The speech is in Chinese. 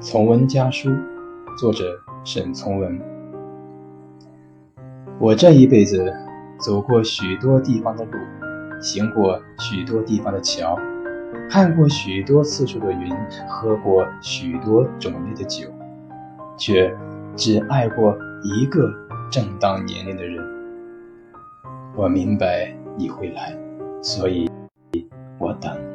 从文家书作者沈从文。我这一辈子走过许多地方的路行过许多地方的桥看过许多次数的云喝过许多种类的酒却只爱过一个正当年龄的人。我明白你会来所以我等。